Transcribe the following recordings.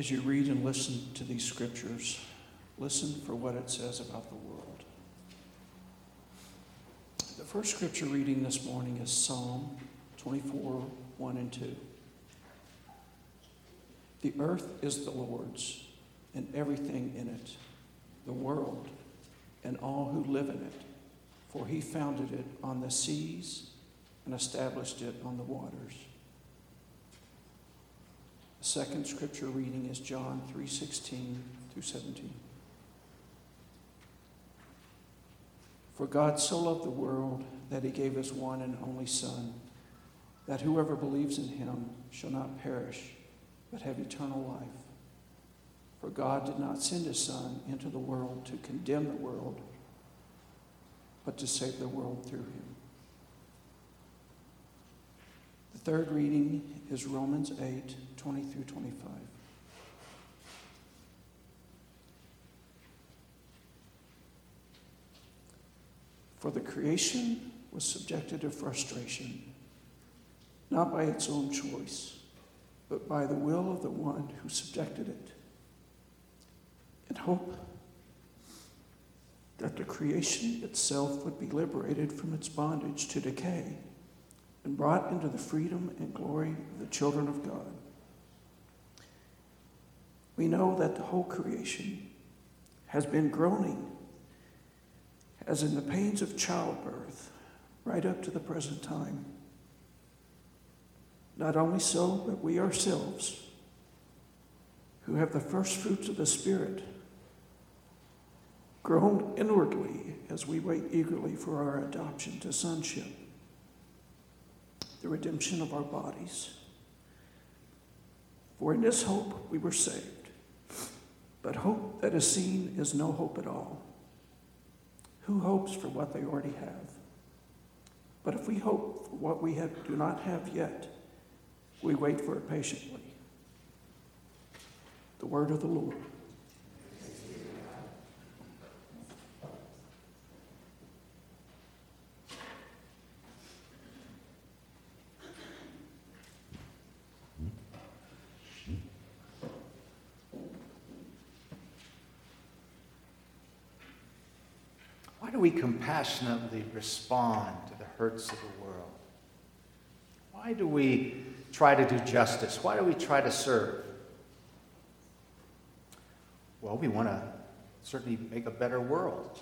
As you read and listen to these scriptures, listen for what it says about the world. The first scripture reading this morning is Psalm 24 1 and 2. The earth is the Lord's and everything in it, the world and all who live in it, for he founded it on the seas and established it on the waters. The second scripture reading is John 3:16 through 17. For God so loved the world that he gave his one and only son that whoever believes in him shall not perish but have eternal life. For God did not send his son into the world to condemn the world but to save the world through him. The third reading is Romans 8 20 through 25. For the creation was subjected to frustration, not by its own choice, but by the will of the one who subjected it, in hope that the creation itself would be liberated from its bondage to decay and brought into the freedom and glory of the children of God. We know that the whole creation has been groaning as in the pains of childbirth right up to the present time. Not only so, but we ourselves, who have the first fruits of the Spirit, groan inwardly as we wait eagerly for our adoption to sonship, the redemption of our bodies. For in this hope we were saved. But hope that is seen is no hope at all. Who hopes for what they already have? But if we hope for what we have, do not have yet, we wait for it patiently. The word of the Lord. Do we compassionately respond to the hurts of the world? Why do we try to do justice? Why do we try to serve? Well, we want to certainly make a better world.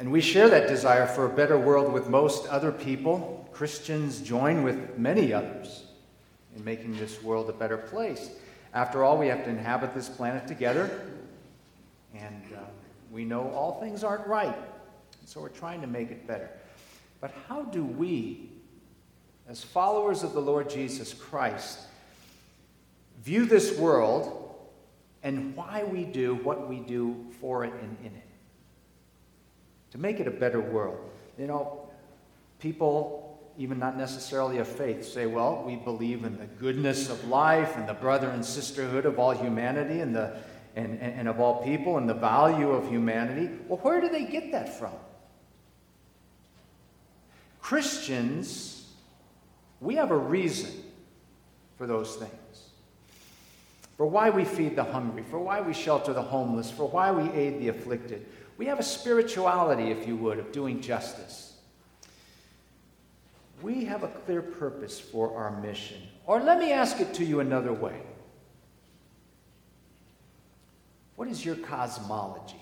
And we share that desire for a better world with most other people. Christians join with many others in making this world a better place. After all, we have to inhabit this planet together. And uh, we know all things aren't right. So we're trying to make it better. But how do we, as followers of the Lord Jesus Christ, view this world and why we do what we do for it and in it? To make it a better world. You know, people, even not necessarily of faith, say, well, we believe in the goodness of life and the brother and sisterhood of all humanity and, the, and, and, and of all people and the value of humanity. Well, where do they get that from? Christians, we have a reason for those things. For why we feed the hungry, for why we shelter the homeless, for why we aid the afflicted. We have a spirituality, if you would, of doing justice. We have a clear purpose for our mission. Or let me ask it to you another way What is your cosmology?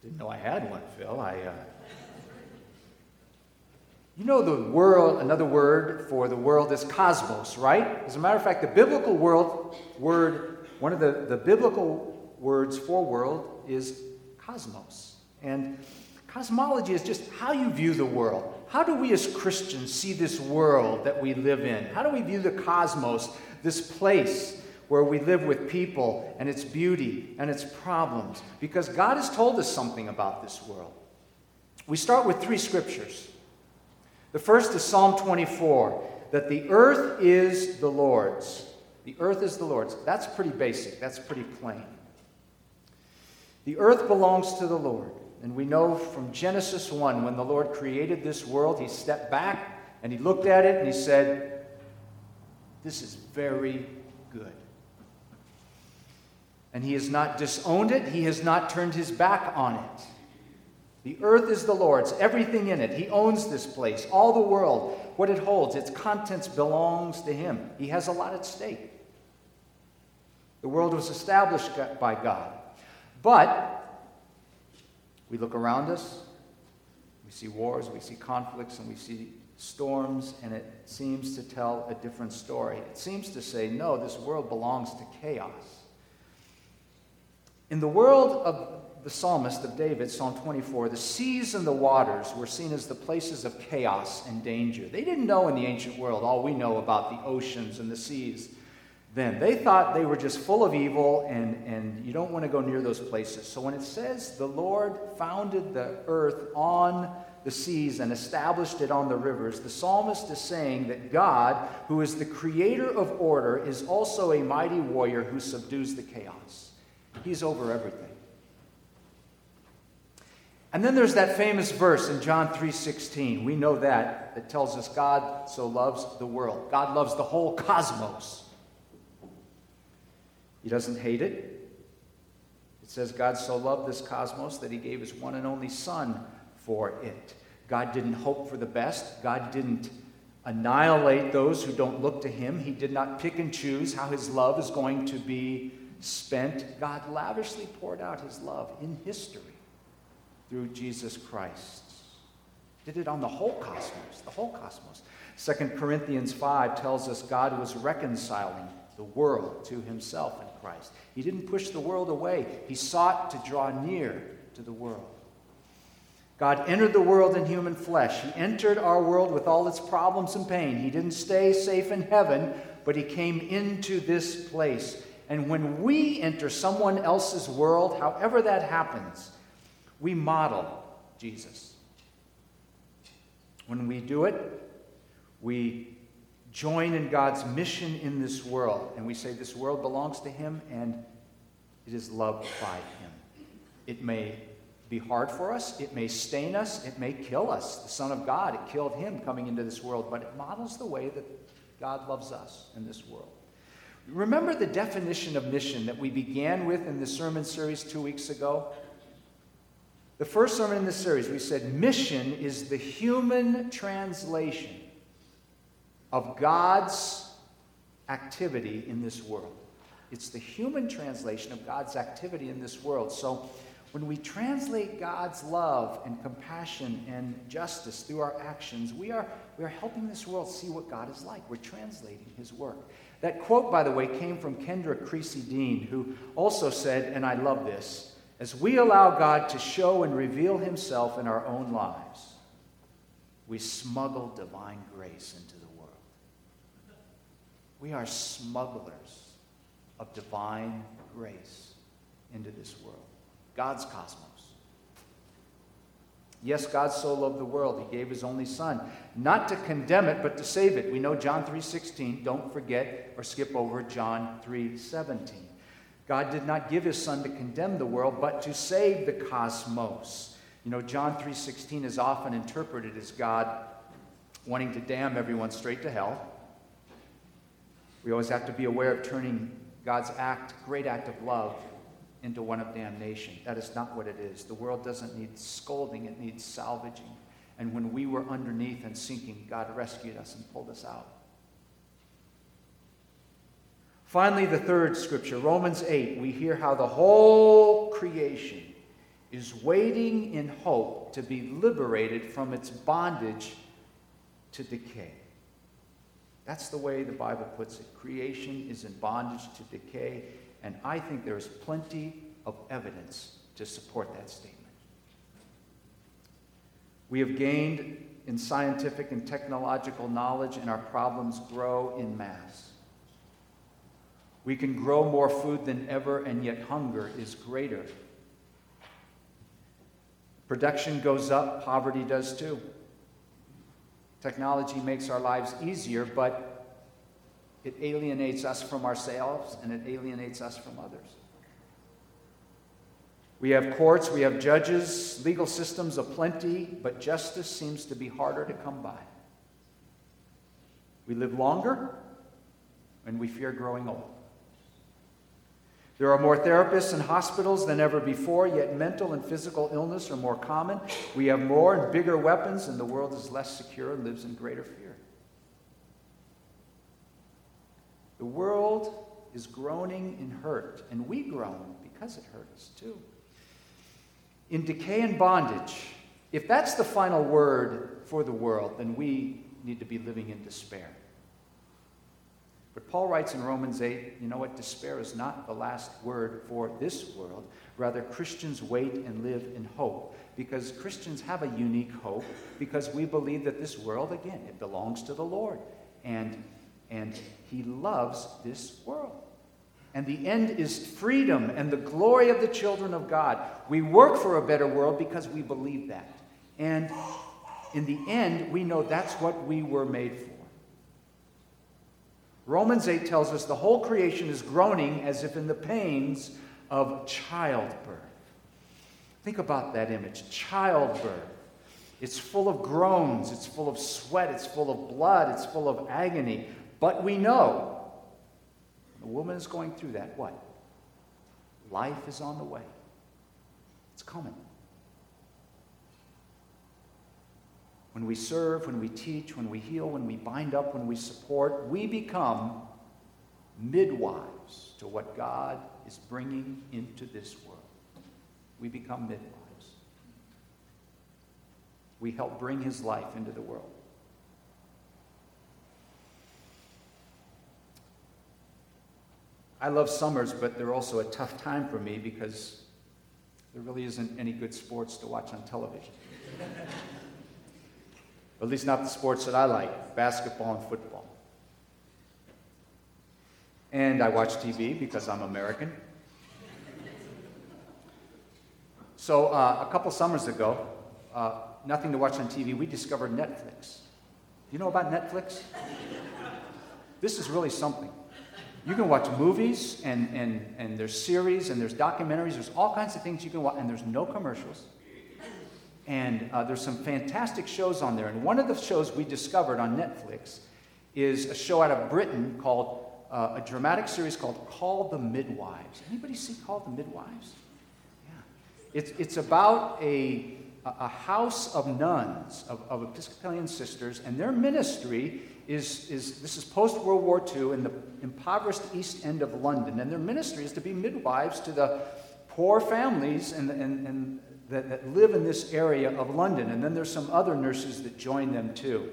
Didn't know I had one, Phil. I. Uh... You know the world, another word for the world is cosmos, right? As a matter of fact, the biblical world word, one of the, the biblical words for world is cosmos. And cosmology is just how you view the world. How do we as Christians see this world that we live in? How do we view the cosmos, this place where we live with people and its beauty and its problems? Because God has told us something about this world. We start with three scriptures. The first is Psalm 24 that the earth is the Lord's. The earth is the Lord's. That's pretty basic, that's pretty plain. The earth belongs to the Lord. And we know from Genesis 1, when the Lord created this world, he stepped back and he looked at it and he said, This is very good. And he has not disowned it, he has not turned his back on it. The earth is the Lord's, everything in it. He owns this place, all the world, what it holds, its contents belongs to him. He has a lot at stake. The world was established by God. But we look around us, we see wars, we see conflicts, and we see storms, and it seems to tell a different story. It seems to say, no, this world belongs to chaos. In the world of the psalmist of David, Psalm 24, the seas and the waters were seen as the places of chaos and danger. They didn't know in the ancient world all we know about the oceans and the seas then. They thought they were just full of evil and, and you don't want to go near those places. So when it says the Lord founded the earth on the seas and established it on the rivers, the psalmist is saying that God, who is the creator of order, is also a mighty warrior who subdues the chaos. He's over everything. And then there's that famous verse in John 3:16. We know that that tells us God so loves the world. God loves the whole cosmos. He doesn't hate it. It says God so loved this cosmos that he gave his one and only son for it. God didn't hope for the best. God didn't annihilate those who don't look to him. He did not pick and choose how his love is going to be spent. God lavishly poured out his love in history through Jesus Christ. Did it on the whole cosmos, the whole cosmos. 2 Corinthians 5 tells us God was reconciling the world to himself in Christ. He didn't push the world away, he sought to draw near to the world. God entered the world in human flesh. He entered our world with all its problems and pain. He didn't stay safe in heaven, but he came into this place. And when we enter someone else's world, however that happens, we model Jesus. When we do it, we join in God's mission in this world. And we say this world belongs to Him and it is loved by Him. It may be hard for us, it may stain us, it may kill us. The Son of God, it killed Him coming into this world, but it models the way that God loves us in this world. Remember the definition of mission that we began with in the sermon series two weeks ago? The first sermon in this series, we said mission is the human translation of God's activity in this world. It's the human translation of God's activity in this world. So when we translate God's love and compassion and justice through our actions, we are, we are helping this world see what God is like. We're translating his work. That quote, by the way, came from Kendra Creasy Dean, who also said, and I love this, as we allow God to show and reveal himself in our own lives, we smuggle divine grace into the world. We are smugglers of divine grace into this world. God's cosmos. Yes, God so loved the world, he gave his only son, not to condemn it, but to save it. We know John 3:16. Don't forget or skip over John 3:17. God did not give his son to condemn the world, but to save the cosmos. You know, John 3:16 is often interpreted as God wanting to damn everyone straight to hell. We always have to be aware of turning God's act, great act of love, into one of damnation. That is not what it is. The world doesn't need scolding, it needs salvaging. And when we were underneath and sinking, God rescued us and pulled us out. Finally, the third scripture, Romans 8, we hear how the whole creation is waiting in hope to be liberated from its bondage to decay. That's the way the Bible puts it. Creation is in bondage to decay, and I think there is plenty of evidence to support that statement. We have gained in scientific and technological knowledge, and our problems grow in mass. We can grow more food than ever, and yet hunger is greater. Production goes up, poverty does too. Technology makes our lives easier, but it alienates us from ourselves and it alienates us from others. We have courts, we have judges, legal systems aplenty, but justice seems to be harder to come by. We live longer, and we fear growing old. There are more therapists and hospitals than ever before, yet mental and physical illness are more common. We have more and bigger weapons, and the world is less secure and lives in greater fear. The world is groaning in hurt, and we groan because it hurts too. In decay and bondage, if that's the final word for the world, then we need to be living in despair. But Paul writes in Romans 8, you know what? Despair is not the last word for this world. Rather, Christians wait and live in hope because Christians have a unique hope because we believe that this world, again, it belongs to the Lord. And, and He loves this world. And the end is freedom and the glory of the children of God. We work for a better world because we believe that. And in the end, we know that's what we were made for. Romans 8 tells us the whole creation is groaning as if in the pains of childbirth. Think about that image childbirth. It's full of groans, it's full of sweat, it's full of blood, it's full of agony. But we know the woman is going through that. What? Life is on the way, it's coming. When we serve, when we teach, when we heal, when we bind up, when we support, we become midwives to what God is bringing into this world. We become midwives. We help bring his life into the world. I love summers, but they're also a tough time for me because there really isn't any good sports to watch on television. at least not the sports that I like basketball and football. And I watch TV because I'm American. So, uh, a couple summers ago, uh, nothing to watch on TV, we discovered Netflix. You know about Netflix? this is really something. You can watch movies, and, and, and there's series, and there's documentaries, there's all kinds of things you can watch, and there's no commercials. And uh, there's some fantastic shows on there. And one of the shows we discovered on Netflix is a show out of Britain called uh, a dramatic series called Call the Midwives. Anybody see Call the Midwives? Yeah. It's, it's about a, a house of nuns, of, of Episcopalian sisters, and their ministry is, is this is post World War II in the impoverished East End of London. And their ministry is to be midwives to the poor families and, and, and that, that live in this area of London. And then there's some other nurses that join them too.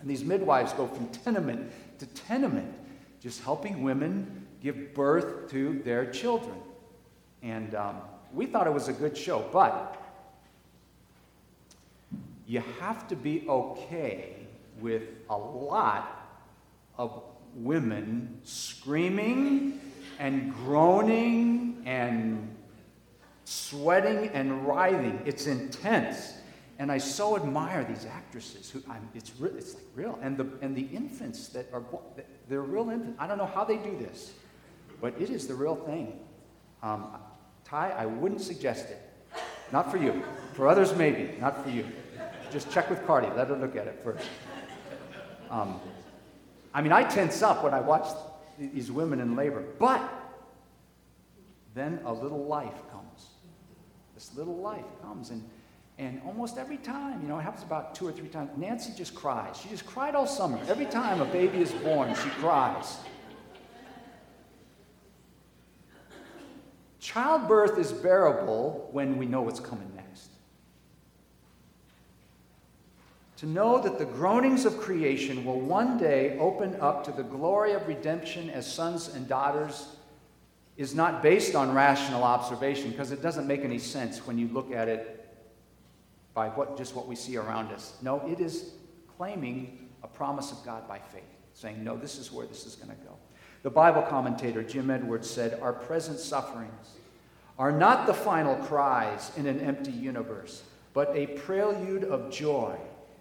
And these midwives go from tenement to tenement, just helping women give birth to their children. And um, we thought it was a good show, but you have to be okay with a lot of women screaming and groaning and sweating and writhing. It's intense. And I so admire these actresses who I'm, it's, re- it's like real. And the, and the infants that are, they're real infants. I don't know how they do this, but it is the real thing. Um, Ty, I wouldn't suggest it. Not for you. For others, maybe. Not for you. Just check with Cardi. Let her look at it first. Um, I mean, I tense up when I watch these women in labor, but then a little life comes. This little life comes, and, and almost every time, you know, it happens about two or three times, Nancy just cries. She just cried all summer. Every time a baby is born, she cries. Childbirth is bearable when we know what's coming To know that the groanings of creation will one day open up to the glory of redemption as sons and daughters is not based on rational observation because it doesn't make any sense when you look at it by what, just what we see around us. No, it is claiming a promise of God by faith, saying, no, this is where this is going to go. The Bible commentator Jim Edwards said, Our present sufferings are not the final cries in an empty universe, but a prelude of joy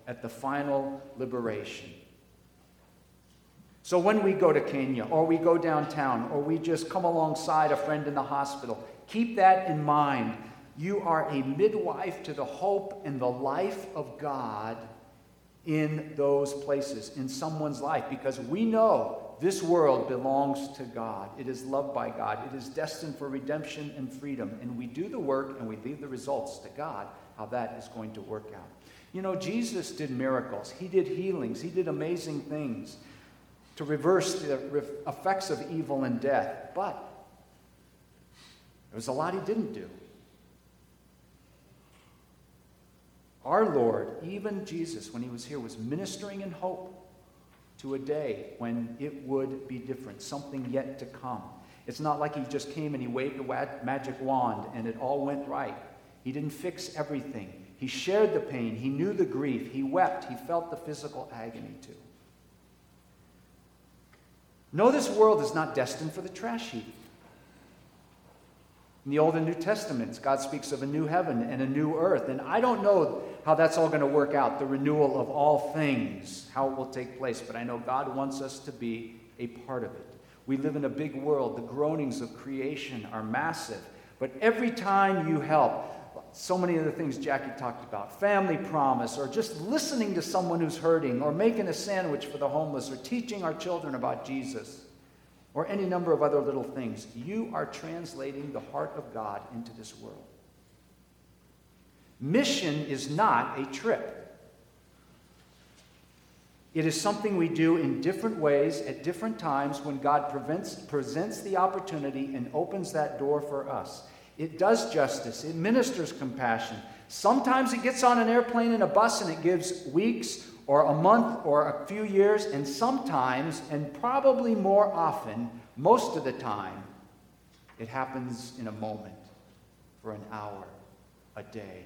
at the final liberation. So when we go to Kenya, or we go downtown, or we just come alongside a friend in the hospital, keep that in mind. You are a midwife to the hope and the life of God in those places, in someone's life, because we know This world belongs to God. It is loved by God. It is destined for redemption and freedom. And we do the work and we leave the results to God, how that is going to work out. You know, Jesus did miracles, He did healings, He did amazing things to reverse the effects of evil and death. But there was a lot He didn't do. Our Lord, even Jesus, when He was here, was ministering in hope to a day when it would be different, something yet to come. It's not like he just came and he waved a magic wand and it all went right. He didn't fix everything. He shared the pain. He knew the grief. He wept. He felt the physical agony too. No, this world is not destined for the trash heap. In the Old and New Testaments, God speaks of a new heaven and a new earth. And I don't know how that's all going to work out, the renewal of all things, how it will take place, but I know God wants us to be a part of it. We live in a big world. The groanings of creation are massive. But every time you help, so many of the things Jackie talked about family promise, or just listening to someone who's hurting, or making a sandwich for the homeless, or teaching our children about Jesus or any number of other little things, you are translating the heart of God into this world. Mission is not a trip. It is something we do in different ways at different times when God prevents, presents the opportunity and opens that door for us. It does justice, it ministers compassion. Sometimes it gets on an airplane and a bus and it gives weeks or a month or a few years, and sometimes, and probably more often, most of the time, it happens in a moment, for an hour, a day,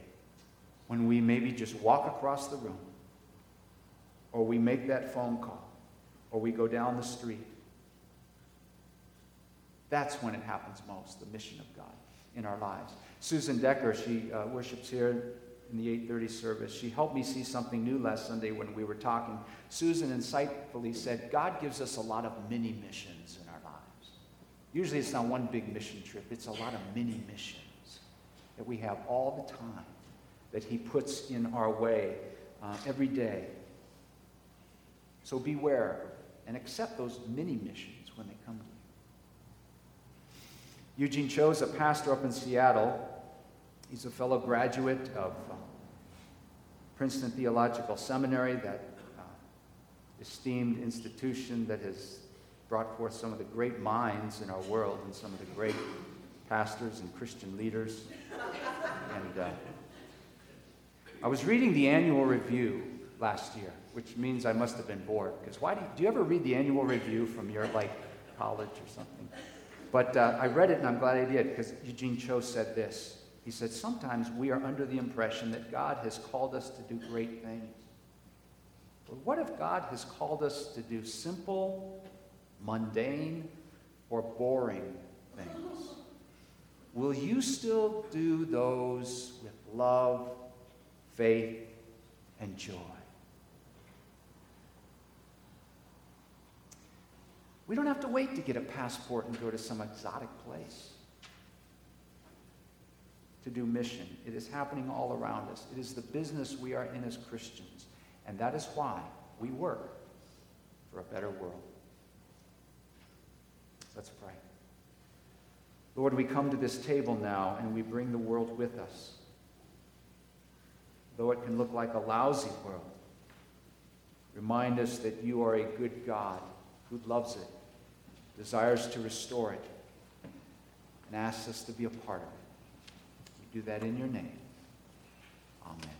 when we maybe just walk across the room, or we make that phone call, or we go down the street. That's when it happens most, the mission of God in our lives. Susan Decker, she uh, worships here in the 8:30 service. She helped me see something new last Sunday when we were talking. Susan insightfully said, "God gives us a lot of mini missions in our lives. Usually it's not one big mission trip, it's a lot of mini missions that we have all the time that he puts in our way uh, every day. So beware and accept those mini missions when they come to you. Eugene Cho is a pastor up in Seattle He's a fellow graduate of uh, Princeton Theological Seminary, that uh, esteemed institution that has brought forth some of the great minds in our world and some of the great pastors and Christian leaders. And uh, I was reading the annual review last year, which means I must have been bored. Because why do you, do you ever read the annual review from your like college or something? But uh, I read it and I'm glad I did because Eugene Cho said this. He said, Sometimes we are under the impression that God has called us to do great things. But what if God has called us to do simple, mundane, or boring things? Will you still do those with love, faith, and joy? We don't have to wait to get a passport and go to some exotic place to do mission. It is happening all around us. It is the business we are in as Christians. And that is why we work for a better world. Let's pray. Lord, we come to this table now and we bring the world with us. Though it can look like a lousy world, remind us that you are a good God who loves it, desires to restore it, and asks us to be a part of it We do that in your name. Amen.